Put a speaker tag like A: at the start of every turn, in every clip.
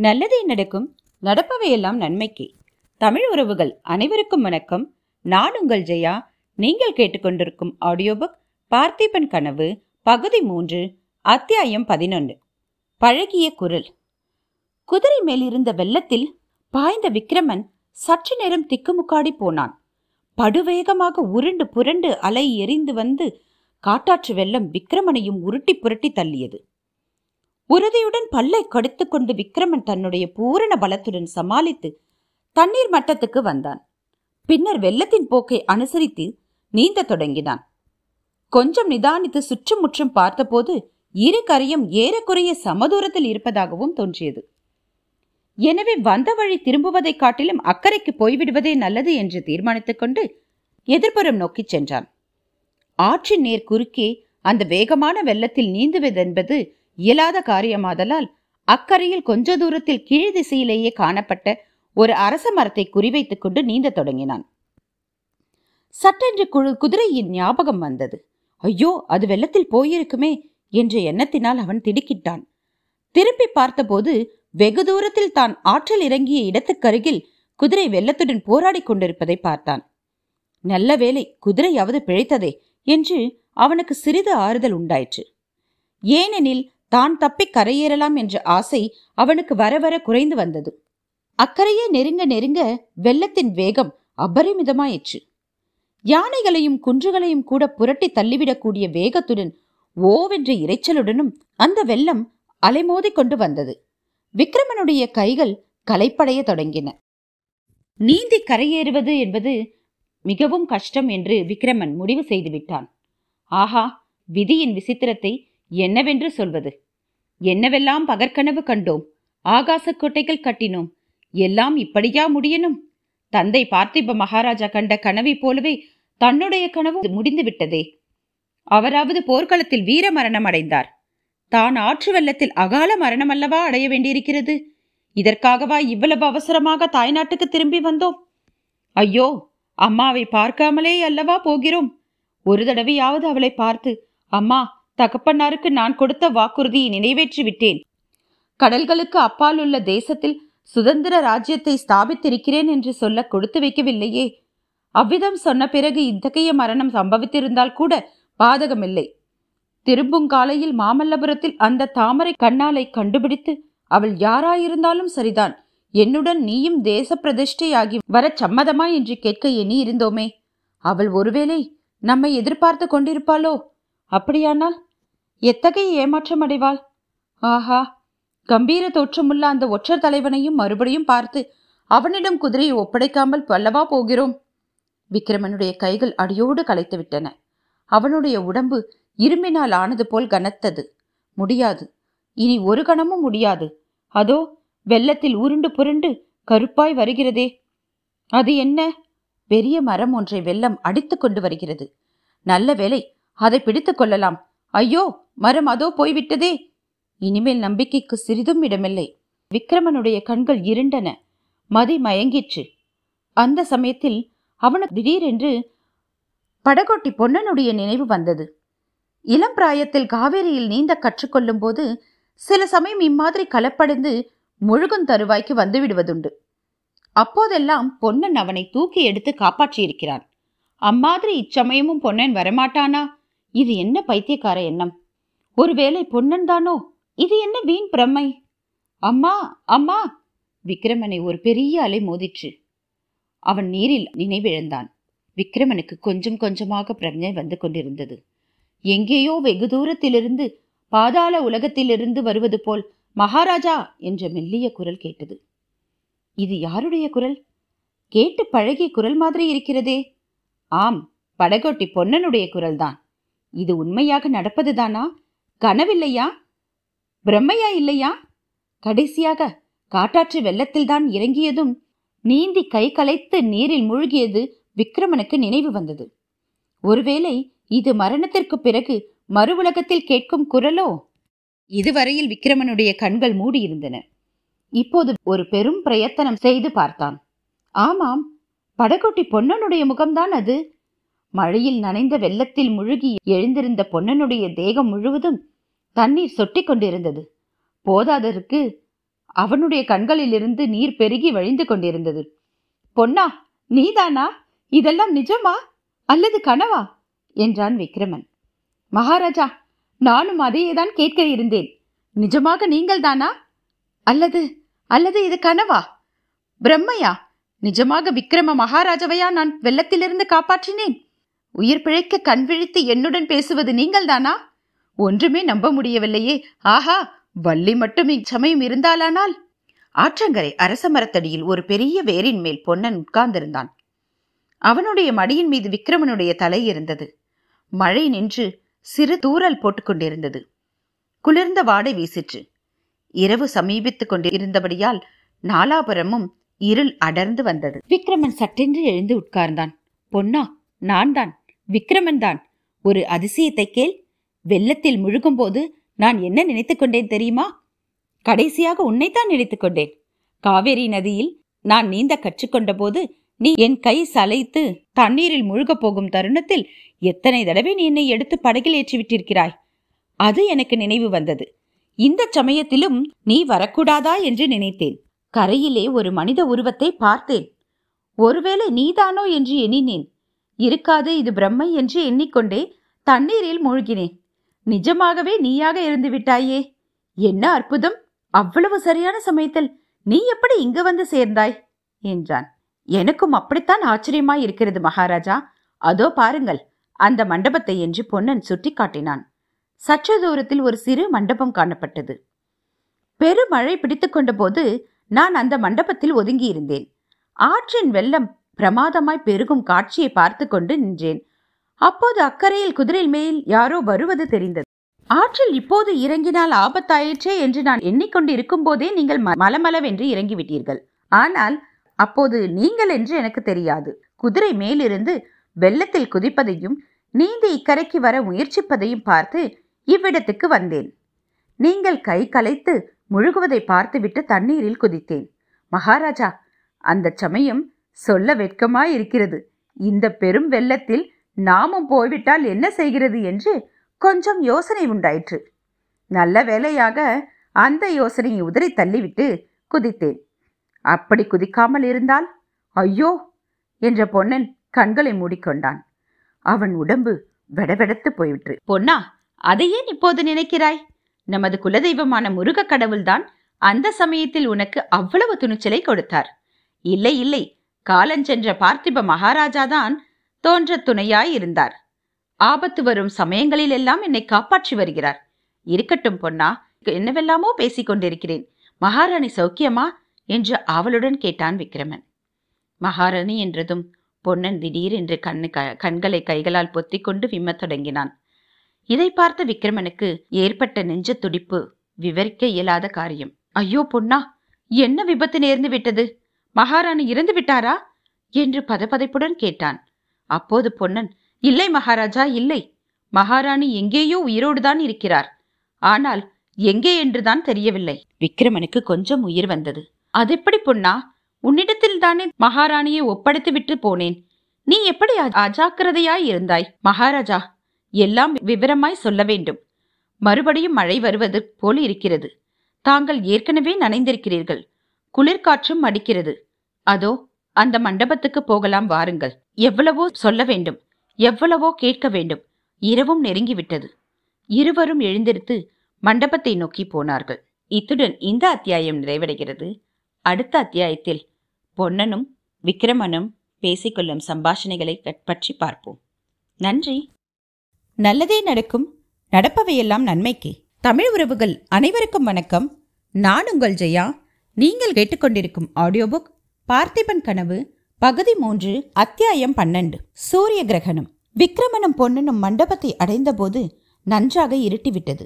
A: நல்லதே நடக்கும். நடப்பவையெல்லாம் நன்மைக்கு. தமிழ் உறவுகள் அனைவருக்கும் வணக்கம். நான் உங்கள் ஜெயா. நீங்கள் கேட்டுக்கொண்டிருக்கும் ஆடியோ புக் பார்த்திபன் கனவு பகுதி மூன்று அத்தியாயம் பதினொன்று. பழகிய குரல். குதிரை மேலிருந்த வெள்ளத்தில் பாய்ந்த விக்ரமன் சற்று நேரம் திக்குமுக்காடி போனான். படுவேகமாக உருண்டு புரண்டு அலை எரிந்து வந்து காட்டாற்று வெள்ளம் விக்ரமனையும் உருட்டி புரட்டி தள்ளியது. உறுதியுடன் பல்லை கடித்துக்கொண்டு விக்ரமன் தன்னுடைய பூரண பலத்துடன் சமாளித்து தண்ணீர் மட்டத்துக்கு வந்தான். பின்னர் வெள்ளத்தின் போக்கை அனுசரித்து நீந்தத் தொடங்கினான். கொஞ்சம் நிதானித்து சுற்றுமுற்றும் பார்த்தபோது இரு கரையும் ஏறக்குறைய சமதூரத்தில் இருப்பதாகவும் தோன்றியது. எனவே வந்த வழி திரும்புவதைக் காட்டிலும் அக்கறைக்கு போய்விடுவதே நல்லது என்று தீர்மானித்துக் கொண்டு எதிர்ப்புறம் நோக்கிச் சென்றான். ஆற்றின் நேர் குறுக்கே அந்த வேகமான வெள்ளத்தில் நீந்துவதென்பது இயலாத காரியமாதலால் அக்கறையில் கொஞ்ச தூரத்தில் கீழ் திசையிலேயே காணப்பட்ட ஒரு அரச மரத்தை குறிவைத்துக் கொண்டு நீந்தத் தொடங்கினான். சட்டென்று குழு குதிரையின் ஞாபகம் வந்தது. ஐயோ அது வெள்ளத்தில் போயிருக்குமே என்ற எண்ணத்தினால் அவன் திடுக்கிட்டான். திரும்பி பார்த்தபோது வெகு தூரத்தில் தான் ஆற்றில் இறங்கிய இடத்துக்கருகில் குதிரை வெள்ளத்துடன் போராடிக் கொண்டிருப்பதை பார்த்தான். நல்ல வேலை குதிரையாவது பிழைத்ததே என்று அவனுக்கு சிறிது ஆறுதல் உண்டாயிற்று. ஏனெனில் தான் தப்பி கரையேறலாம் என்ற ஆசை அவனுக்கு வர வர குறைந்து வந்தது. அக்கறையே நெருங்க நெருங்க வெள்ளத்தின் வேகம் அபரிமிதமாயிற்று. யானைகளையும் குன்றுகளையும் கூட புரட்டி தள்ளிவிடக்கூடிய வேகத்துடன் ஓவென்ற இரைச்சலுடனும் அந்த வெள்ளம் அலைமோதிக் கொண்டு வந்தது. விக்ரமனுடைய கைகள் களைப்படைய தொடங்கின. நீந்தி கரையேறுவது என்பது மிகவும் கஷ்டம் என்று விக்ரமன் முடிவு செய்துவிட்டான் ஆஹா விதியின் விசித்திரத்தை என்னவென்று சொல்வது? என்னவெல்லாம் பகற்கனவு கண்டோம்? ஆகாசக் கோட்டைகள் கட்டினோம். எல்லாம் இப்படியா முடியணும்? தந்தை பார்த்திப மகாராஜா கண்ட கனவை போலவே தன்னுடைய கனவு முடிந்து விட்டதே. அவராவது போர்க்களத்தில் வீர மரணம் அடைந்தார். தான் ஆற்று வெள்ளத்தில் அகால மரணம் அல்லவா அடைய வேண்டியிருக்கிறது? இதற்காகவா இவ்வளவு அவசரமாக தாய்நாட்டுக்கு திரும்பி வந்தோம்? ஐயோ அம்மாவை பார்க்காமலே அல்லவா போகிறோம்? ஒரு தடவையாவது அவளை பார்த்து அம்மா தகப்பனாருக்கு நான் கொடுத்த வாக்குறுதியை நிறைவேற்றி விட்டேன் கடல்களுக்கு அப்பால் உள்ள தேசத்தில் சுதந்திர ராஜ்யத்தை ஸ்தாபித்திருக்கிறேன் என்று சொல்ல கொடுத்து வைக்கவில்லையே. அவ்விதம் சொன்ன பிறகு இத்தகைய மரணம் சம்பவித்திருந்தால் கூட பாதகமில்லை. திரும்பும் காலையில் மாமல்லபுரத்தில் அந்த தாமரை கண்ணாலை கண்டுபிடித்து அவள் யாராயிருந்தாலும் சரிதான். என்னுடன் நீயும் தேச பிரதிஷ்டையாகி வரச் சம்மதமா என்று கேட்க எண்ணி இருந்தோமே. அவள் ஒருவேளை நம்மை எதிர்பார்த்து கொண்டிருப்பாளோ? அப்படியானால் எத்தகைய ஏமாற்றம் அடைவாள்? ஆஹா கம்பீர தோற்றமுள்ள அந்த ஒற்றர் தலைவனையும் மறுபடியும் பார்த்து அவனிடம் குதிரையை ஒப்படைக்காமல் பல்லவா போகிறோம். விக்ரமனுடைய கைகள் அடியோடு களைத்துவிட்டன அவனுடைய உடம்பு இரும்பினால் ஆனது போல் கனத்தது. முடியாது. இனி ஒரு கணமும் முடியாது. அதோ வெள்ளத்தில் உருண்டு புரண்டு கருப்பாய் வருகிறதே. அது என்ன? பெரிய மரம் ஒன்றை வெள்ளம் அடித்து கொண்டு வருகிறது. நல்ல வேலை அதை பிடித்துக் கொள்ளலாம். ஐயோ மரம் அதோ போய்விட்டதே. இனிமேல் நம்பிக்கைக்கு சிறிதும் இடமில்லை. விக்ரமனுடைய கண்கள் இருண்டன. மதி மயங்கிற்று. அந்த சமயத்தில் அவனுக்கு திடீரென்று படகோட்டி பொன்னனுடைய நினைவு வந்தது. இளம் பிராயத்தில் காவேரியில் நீந்த கற்றுக்கொள்ளும் போது சில சமயம் இம்மாதிரி கலப்படைந்து முழுகும் தருவாய்க்கு வந்து விடுவதுண்டு. அப்போதெல்லாம் பொன்னன் அவனை தூக்கி எடுத்து காப்பாற்றியிருக்கிறான். அம்மாதிரி இச்சமயமும் பொன்னன் வரமாட்டானா? இது என்ன பைத்தியக்கார எண்ணம்? ஒருவேளை பொன்னன் தானோ இது என்ன வீண் பிரமை அம்மா அம்மா! விக்ரமனை ஒரு பெரிய அலை மோதிற்று. அவன் நீரில் நினைவிழந்தான். விக்ரமனுக்கு கொஞ்சம் கொஞ்சமாக பிரஜை வந்து கொண்டிருந்தது. எங்கேயோ வெகு தூரத்திலிருந்து பாதாள உலகத்திலிருந்து வருவது போல் மகாராஜா! என்ற மெல்லிய குரல் கேட்டது. இது யாருடைய குரல்? கேட்டு பழகிய குரல் மாதிரி இருக்கிறதே. ஆம் படகோட்டி பொன்னனுடைய குரல்தான். இது உண்மையாக நடப்பதுதானா கனவில்லையா? பிரம்மையா இல்லையா? கடைசியாக காட்டாற்று வெள்ளத்தில்தான் இறங்கியதும் நீந்தி கை கலைத்து நீரில் மூழ்கியது விக்ரமனுக்கு நினைவு வந்தது. ஒருவேளை இது மரணத்திற்கு பிறகு மறு உலகத்தில் கேட்கும் குரலோ? இதுவரையில் விக்ரமனுடைய கண்கள் மூடியிருந்தன. இப்போது ஒரு பெரும் பிரயத்தனம் செய்து பார்த்தான். ஆமாம் படகோட்டி பொன்னனுடைய முகம்தான் அது. மழையில் நனைந்த வெள்ளத்தில் முழுகி எழுந்திருந்த பொன்னனுடைய தேகம் முழுவதும் தண்ணீர் சொட்டிக் கொண்டிருந்தது. போதாதற்கு அவனுடைய கண்களிலிருந்து நீர் பெருகி வழிந்து கொண்டிருந்தது. பொன்னா நீதானா? இதெல்லாம் நிஜமா? அல்லது கனவா? என்றான் விக்ரமன். மகாராஜா நானும் அதையேதான் கேட்க இருந்தேன். நிஜமாக நீங்கள் தானா அல்லது அல்லது இது கனவா? பிரம்மையா நிஜமாக விக்ரம மகாராஜாவையா நான் வெள்ளத்திலிருந்து காப்பாற்றினேன்? உயிர் பிழைக்க கண் விழித்து என்னுடன் பேசுவது நீங்கள்தானா? ஒன்றுமே நம்ப முடியவில்லையே. ஆஹா வள்ளி மட்டும் இச்சமயம் இருந்தாலானால்? ஆற்றங்கரை அரச மரத்தடியில் ஒரு பெரிய வேரின் மேல் பொன்னன் உட்கார்ந்திருந்தான். அவனுடைய மடியின் மீது விக்ரமனுடைய தலை இருந்தது. மழை நின்று சிறு தூரல் போட்டுக்கொண்டிருந்தது. குளிர்ந்த வாடை வீசிற்று. இரவு சமீபித்துக் கொண்டு இருந்தபடியால் நாலாபுரமும் இருள் அடர்ந்து வந்தது. விக்ரமன் சட்டென்று எழுந்து உட்கார்ந்தான். பொன்னா நான் தான் விக்ரமன் தான். ஒரு அதிசயத்தை கேள். வெள்ளத்தில் முழுகும்போது நான் என்ன நினைத்துக்கொண்டேன் தெரியுமா? கடைசியாக உன்னைத்தான் நினைத்துக்கொண்டேன் காவேரி நதியில் நான் நீந்த கற்றுக்கொண்ட போது நீ என் கை சலைத்து தண்ணீரில் முழுகப் போகும் தருணத்தில் எத்தனை தடவை நீ என்னை எடுத்து படகில் ஏற்றி விட்டிருக்கிறாய் அது எனக்கு நினைவு வந்தது. இந்த சமயத்திலும் நீ வரக்கூடாதா என்று நினைத்தேன். கரையிலே ஒரு மனித உருவத்தை பார்த்தேன். ஒருவேளை நீதானோ என்று எண்ணினேன். இருக்காது இது பிரம்மை என்று எண்ணிக்கொண்டே தண்ணீரில் மூழ்கினேன் நிஜமாகவே நீயாக இருந்து விட்டாயே. என்ன அற்புதம்? அவ்வளவு சரியான சமயத்தில் நீ எப்படி இங்கு வந்து சேர்ந்தாய்? என்றான். எனக்கும் அப்படித்தான் ஆச்சரியமாய் இருக்கிறது மகாராஜா. அதோ பாருங்கள் அந்த மண்டபத்தை என்று பொன்னன் சுட்டி காட்டினான் சற்று தூரத்தில் ஒரு சிறு மண்டபம் காணப்பட்டது. பெருமழை பிடித்துக் கொண்டபோது நான் அந்த மண்டபத்தில் ஒதுங்கியிருந்தேன். ஆற்றின் வெள்ளம் பிரமாதமாய் பெருகும் காட்சியை பார்த்து கொண்டு நின்றேன். அப்போது அக்கறையில் குதிரை மேல் யாரோ வருவது தெரிந்தது. ஆற்றில் இப்போது இறங்கினால் ஆபத்தாயிற்றே என்று நான் எண்ணிக்கொண்டிருக்கும் போதே நீங்கள் மலமளவென்று இறங்கிவிட்டீர்கள். ஆனால் அப்போது நீங்கள் என்று எனக்கு தெரியாது. குதிரை மேலிருந்து வெள்ளத்தில் குதிப்பதையும் நீந்தி இக்கரைக்கு வர முயற்சிப்பதையும் பார்த்து இவ்விடத்துக்கு வந்தேன். நீங்கள் கை கலைத்து முழுகுவதை பார்த்துவிட்டு தண்ணீரில் குதித்தேன். மகாராஜா அந்த சமயம் சொல்ல வெட்கமாய் இருக்கிறது இந்த பெரும் வெள்ளத்தில் நாமும் போய்விட்டால் என்ன செய்கிறது என்று கொஞ்சம் யோசனை உண்டாயிற்று. நல்ல வேளையாக அந்த யோசனையை உதறி தள்ளிவிட்டு குதித்தேன். அப்படி குதிக்காமல் இருந்தால் ஐயோ! என்ற பொன்னன் கண்களை மூடிக்கொண்டான். அவன் உடம்பு வெடவெடத்து போய்விட்டு பொன்னா அதை ஏன் இப்போது நினைக்கிறாய்? நமது குலதெய்வமான முருக கடவுள்தான் அந்த சமயத்தில் உனக்கு அவ்வளவு துணிச்சலை கொடுத்தார். இல்லை இல்லை காலஞ்சென்ற பார்த்திப மகாராஜாதான் தோன்ற துணையாய் இருந்தார் ஆபத்து வரும் சமயங்களில் எல்லாம் என்னை காப்பாற்றி வருகிறார். இருக்கட்டும் பொன்னா என்னவெல்லாமோ பேசிக் கொண்டிருக்கிறேன். மகாராணி சௌக்கியமா? என்று ஆவலுடன் கேட்டான் விக்ரமன். மகாராணி என்றதும் பொன்னன் திடீரென்று கண்ணு க கண்களை கைகளால் பொத்திக்கொண்டு விம்மத் தொடங்கினான். இதை பார்த்த விக்ரமனுக்கு ஏற்பட்ட நெஞ்ச துடிப்பு விவரிக்க இயலாத காரியம். ஐயோ பொன்னா என்ன விபத்து நேர்ந்து விட்டது? மகாராணி இறந்து விட்டாரா? என்று பதபதைப்புடன் கேட்டான். அப்போது பொன்னன் இல்லை மகாராஜா இல்லை. மகாராணி எங்கேயோ உயிரோடுதான் இருக்கிறார். ஆனால் எங்கே என்றுதான் தெரியவில்லை. விக்ரமனுக்கு கொஞ்சம் உயிர் வந்தது. அதெப்படி பொன்னா? உன்னிடத்தில் தானே மகாராணியை ஒப்படைத்து விட்டு போனேன். நீ எப்படி அஜாக்கிரதையாய் இருந்தாய்? மகாராஜா எல்லாம் விவரமாய் சொல்ல வேண்டும். மறுபடியும் மழை வருவது போல் இருக்கிறது. தாங்கள் ஏற்கனவே நனைந்திருக்கிறீர்கள். குளிர்காற்றும் அடிக்கிறது. அதோ அந்த மண்டபத்துக்கு போகலாம் வாருங்கள். எவ்வளவோ சொல்ல வேண்டும் எவ்வளவோ கேட்க வேண்டும் இரவும் நெருங்கிவிட்டது. இருவரும் எழுந்திருத்து மண்டபத்தை நோக்கி போனார்கள். இத்துடன் இந்த அத்தியாயம் நிறைவடைகிறது. அடுத்த அத்தியாயத்தில் பொன்னனும் விக்ரமனும் பேசிக்கொள்ளும் சம்பாஷணைகளை பற்றி பார்ப்போம். நன்றி. நல்லதே நடக்கும் நடப்பவையெல்லாம் நன்மைக்கு. தமிழ் உறவுகள் அனைவருக்கும் வணக்கம். நான் உங்கள் ஜெயா. நீங்கள் கேட்டுக்கொண்டிருக்கும் ஆடியோ புக் பார்த்திபன் கனவு பகுதி மூன்று அத்தியாயம் பன்னெண்டு. சூரிய கிரகணம். விக்ரமனும் பொன்னனும் மண்டபத்தை அடைந்தபோது நன்றாக இருட்டிவிட்டது.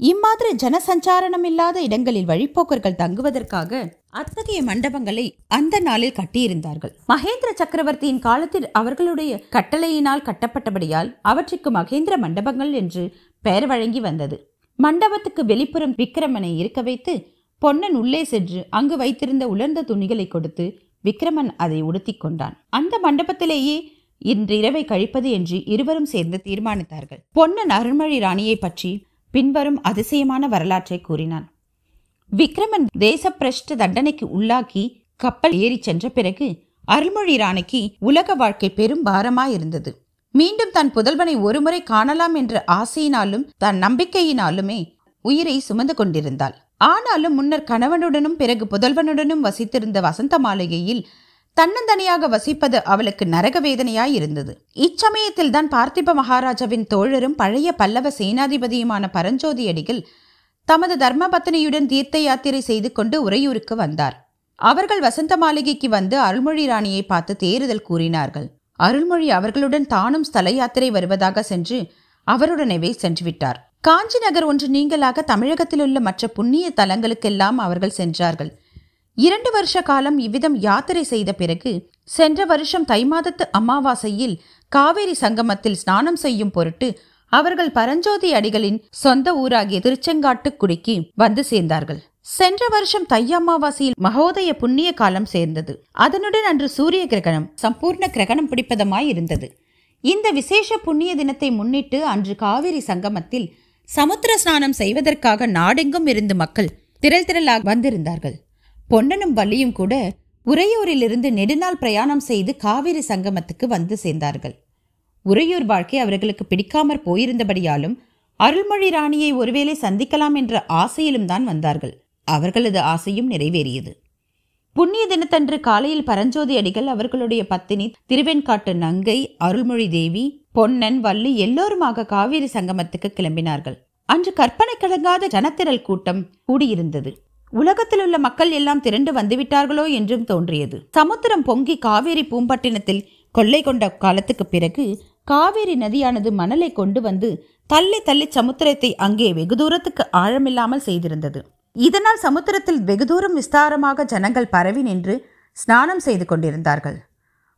A: இம்மாதிரி ஜனசஞ்சாரணம் இல்லாத இடங்களில் வழிப்போக்கர்கள் தங்குவதற்காக அத்தகைய மண்டபங்களை அந்த நாளில் கட்டியிருந்தார்கள். மகேந்திர சக்கரவர்த்தியின் காலத்தில் அவர்களுடைய கட்டளையினால் கட்டப்பட்டபடியால் அவற்றுக்கு மகேந்திர மண்டபங்கள் என்று பெயர் வழங்கி வந்தது. மண்டபத்துக்கு வெளிப்புறம் விக்கிரமனை இருக்க வைத்து பொன்னன் உள்ளே சென்று அங்கு வைத்திருந்த உலர்ந்த துணிகளை கொடுத்து விக்ரமன் அதை உடுத்திக் கொண்டான். அந்த மண்டபத்திலேயே இன்றிரவை கழிப்பது என்று இருவரும் சேர்ந்து தீர்மானித்தார்கள். பொன்னன் அருள்மொழி ராணியை பற்றி பின்வரும் அதிசயமான வரலாற்றை கூறினான். விக்ரமன் தேசப்பிரஷ்ட தண்டனைக்கு உள்ளாக்கி கப்பல் ஏறி சென்ற பிறகு அருள்மொழி ராணிக்கு உலக வாழ்க்கை பெரும் பாரமாயிருந்தது. மீண்டும் தன் புதல்வனை ஒருமுறை காணலாம் என்ற ஆசையினாலும் தன் நம்பிக்கையினாலுமே உயிரை சுமந்து கொண்டிருந்தாள். ஆனாலும் முன்னர் கணவனுடனும் பிறகு புதல்வனுடனும் வசித்திருந்த வசந்த மாளிகையில் தன்னந்தனியாக வசிப்பது அவளுக்கு நரக வேதனையாய் இருந்தது இச்சமயத்தில் தான் பார்த்திப மகாராஜாவின் தோழரும் பழைய பல்லவ சேனாதிபதியுமான பரஞ்சோதி அடிகள் தமது தர்மபத்தினியுடன் தீர்த்த யாத்திரை செய்து கொண்டு உறையூருக்கு வந்தார். அவர்கள் வசந்த மாளிகைக்கு வந்து அருள்மொழி ராணியை பார்த்து தேறுதல் கூறினார்கள். அருள்மொழி அவர்களுடன் தானும் ஸ்தல யாத்திரை வருவதாக சென்று அவருடனவே சென்றுவிட்டார். காஞ்சி நகர் ஒன்று நீங்களாக தமிழகத்தில் உள்ள மற்ற புண்ணிய தலங்களுக்கெல்லாம் அவர்கள் சென்றார்கள். இரண்டு வருஷ காலம் இவ்விதம் யாத்திரை செய்த பிறகு சென்ற வருஷம் தை மாதத்து அமாவாசையில் காவேரி சங்கமத்தில் ஸ்நானம் செய்யும் பொருட்டு அவர்கள் பரஞ்சோதி அடிகளின் சொந்த ஊராகிய திருச்செங்காட்டுக்குடிக்கு வந்து சேர்ந்தார்கள். சென்ற வருஷம் தை அமாவாசையில் மகோதய புண்ணிய காலம் சேர்ந்தது. அதனுடன் அன்று சூரிய கிரகணம் சம்பூர்ண கிரகணம் பிடிப்பதமாய் இருந்தது இந்த விசேஷ புண்ணிய தினத்தை முன்னிட்டு அன்று காவிரி சங்கமத்தில் சமுத்திர ஸ்நானம் செய்வதற்காக நாடெங்கும் இருந்து மக்கள் திரள் திரளாக வந்திருந்தார்கள். பொன்னனும் வள்ளியும் கூட உறையூரிலிருந்து நெடுநாள் பிரயாணம் செய்து காவிரி சங்கமத்துக்கு வந்து சேர்ந்தார்கள். உறையூர் வாழ்க்கை அவர்களுக்கு பிடிக்காமற் போயிருந்தபடியாலும் அருள்மொழி ராணியை ஒருவேளை சந்திக்கலாம் என்ற ஆசையிலும் தான் வந்தார்கள். அவர்களது ஆசையும் நிறைவேறியது. புண்ணிய தினத்தன்று காலையில் பரஞ்சோதி அடிகள் அவர்களுடைய பத்தினி திருவெண்காட்டு நங்கை அருள்மொழி தேவி பொன்னன் வள்ளி எல்லோருமாக காவிரி சங்கமத்துக்கு கிளம்பினார்கள். அன்று கற்பனை கலங்காத ஜனத்திரள் கூட்டம் கூடியிருந்தது. உலகத்தில் உள்ள மக்கள் எல்லாம் திரண்டு வந்துவிட்டார்களோ என்றும் தோன்றியது. சமுத்திரம் பொங்கி காவேரி பூம்பட்டினத்தில் கொள்ளை கொண்ட காலத்துக்கு பிறகு காவேரி நதியானது மணலை கொண்டு வந்து தள்ளி தள்ளி சமுத்திரத்தை அங்கே வெகு தூரத்துக்கு ஆழமில்லாமல் செய்திருந்தது. இதனால் சமுத்திரத்தில் வெகு தூரம் விஸ்தாரமாக ஜனங்கள் பரவி நின்று ஸ்நானம் செய்து கொண்டிருந்தார்கள்.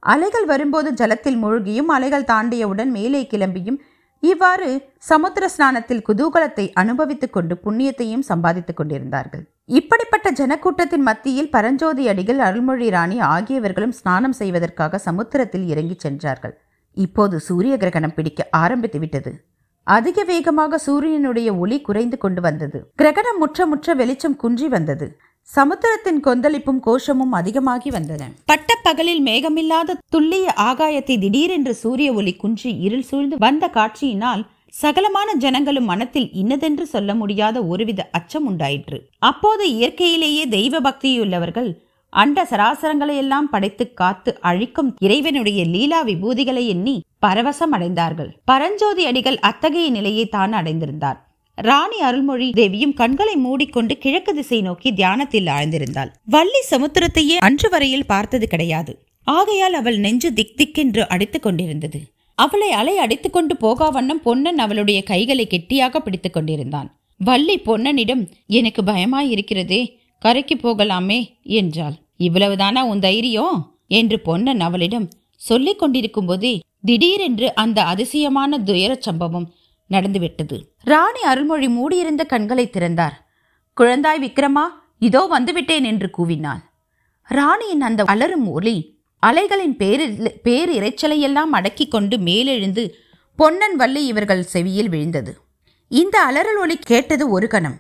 A: அலைகள் வரும்போது ஜலத்தில் மூழ்கியும் அலைகள் தாண்டியவுடன் மேலே கிளம்பியும் இவ்வாறு சமுத்திர ஸ்நானத்தில் குதூகலத்தை அனுபவித்துக் கொண்டு புண்ணியத்தையும் சம்பாதித்துக் கொண்டிருந்தார்கள். இப்படிப்பட்ட ஜனக்கூட்டத்தின் மத்தியில் பரஞ்சோதி அடிகள் அருள்மொழி ராணி ஆகியவர்களும் ஸ்நானம் செய்வதற்காக சமுத்திரத்தில் இறங்கிச் சென்றார்கள். இப்போது சூரிய கிரகணம் பிடிக்க ஆரம்பித்து விட்டது. அதிக வேகமாக சூரியனுடைய ஒளி குறைந்து கொண்டு வந்தது. கிரகணம் முற்ற முற்ற வெளிச்சம் குன்றி வந்தது. சமுத்திரத்தின் கொந்தளிப்பும் கோஷமும் அதிகமாகி வந்தன. பட்ட பகலில் மேகமில்லாத துல்லிய ஆகாயத்தை திடீரென்று சூரிய ஒளி குன்றி இருள் சூழ்ந்து வந்த காட்சியினால் சகலமான ஜனங்களும் மனத்தில் இன்னதென்று சொல்ல முடியாத ஒருவித அச்சம் உண்டாயிற்று. அப்போது இயற்கையிலேயே தெய்வ பக்தியுள்ளவர்கள் அண்ட சராசரங்களை எல்லாம் படைத்து காத்து அழிக்கும் இறைவனுடைய லீலா விபூதிகளை எண்ணி பரவசம் அடைந்தார்கள். பரஞ்சோதி அடிகள் அத்தகைய நிலையை தான் அடைந்திருந்தார். ராணி அருள்மொழி தேவியும் கண்களை மூடிக்கொண்டு கிழக்கு திசை நோக்கி தியானத்தில் ஆழ்ந்திருந்தாள். வள்ளி சமுத்திரத்தையே அன்று வரையில் பார்த்தது கிடையாது. ஆகையால் அவள் நெஞ்சு திக் திக்கென்று அடித்துக் கொண்டிருந்தது. அவளை அலை அடித்துக்கொண்டு போகா வண்ணம் பொன்னன் அவளுடைய கைகளை கெட்டியாக பிடித்துக் கொண்டிருந்தான். வள்ளி பொன்னனிடம் எனக்கு பயமாயிருக்கிறதே கரைக்கு போகலாமே என்றாள். இவ்வளவுதானா உன் தைரியம்? என்று பொன்னன் அவளிடம் சொல்லிக் கொண்டிருக்கும் போதே திடீரென்று அந்த அதிசயமான துயரச் சம்பவம் நடந்துவிட்டது. ராணி அருள்மொழி மூடியிருந்த கண்களை திறந்தார். குழந்தாய் விக்ரமா இதோ வந்துவிட்டேன் என்று கூவினாள். ராணியின் அந்த அலரும் ஒலி அலைகளின் பேரில் பேர் இறைச்சலையெல்லாம் அடக்கி கொண்டு மேலெழுந்து பொன்னன் வள்ளி இவர்கள் செவியில் விழுந்தது. இந்த அலறல் ஒலி கேட்டது ஒரு கணம்.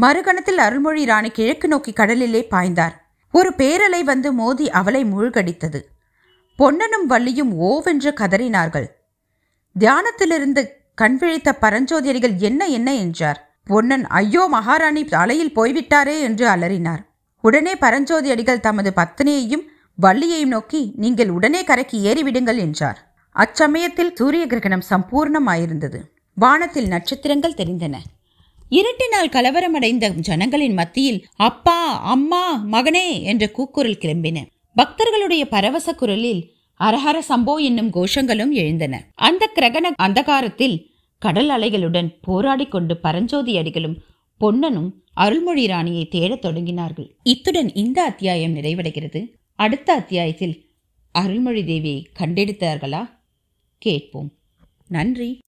A: மறுகணத்தில் அருள்மொழி ராணி கிழக்கு நோக்கி கடலிலே பாய்ந்தார். ஒரு பேரலை வந்து மோதி அவளை மூழ்கடித்தது. பொன்னனும் வள்ளியும் ஓவென்று கதறினார்கள். தியானத்திலிருந்து கண் விழித்த பரஞ்சோதியரிகள் என்ன என்ன என்றார்? பொன்னன் ஐயோ மகாராணி அலையில் போய்விட்டாரே என்று அலறினார். உடனே பரஞ்சோதி அடிகள் தமது பத்தினியையும் வள்ளியையும் நோக்கி நீங்கள் உடனே கரைக்கு ஏறிவிடுங்கள் என்றார். அச்சமயத்தில் சூரிய கிரகணம் சம்பூர்ணமாயிருந்தது. வானத்தில் நட்சத்திரங்கள் தெரிந்தன. இருட்டினால் கலவரமடைந்த ஜனங்களின் மத்தியில் அப்பா அம்மா மகனே என்ற கூக்குரல் கிளம்பின. பக்தர்களுடைய பரவச குரலில் அரஹர சம்போ என்னும் கோஷங்களும் எழுந்தன. அந்த கிரகண அந்தகாரத்தில் கடல் அலைகளுடன் போராடி கொண்டு பரஞ்சோதி அடிகளும் பொன்னனும் அருள்மொழி ராணியை தேடத் தொடங்கினார்கள். இத்துடன் இந்த அத்தியாயம் நிறைவடைகிறது. அடுத்த அத்தியாயத்தில் அருள்மொழி தேவியை கண்டெடுத்தார்களா? கேட்போம். நன்றி.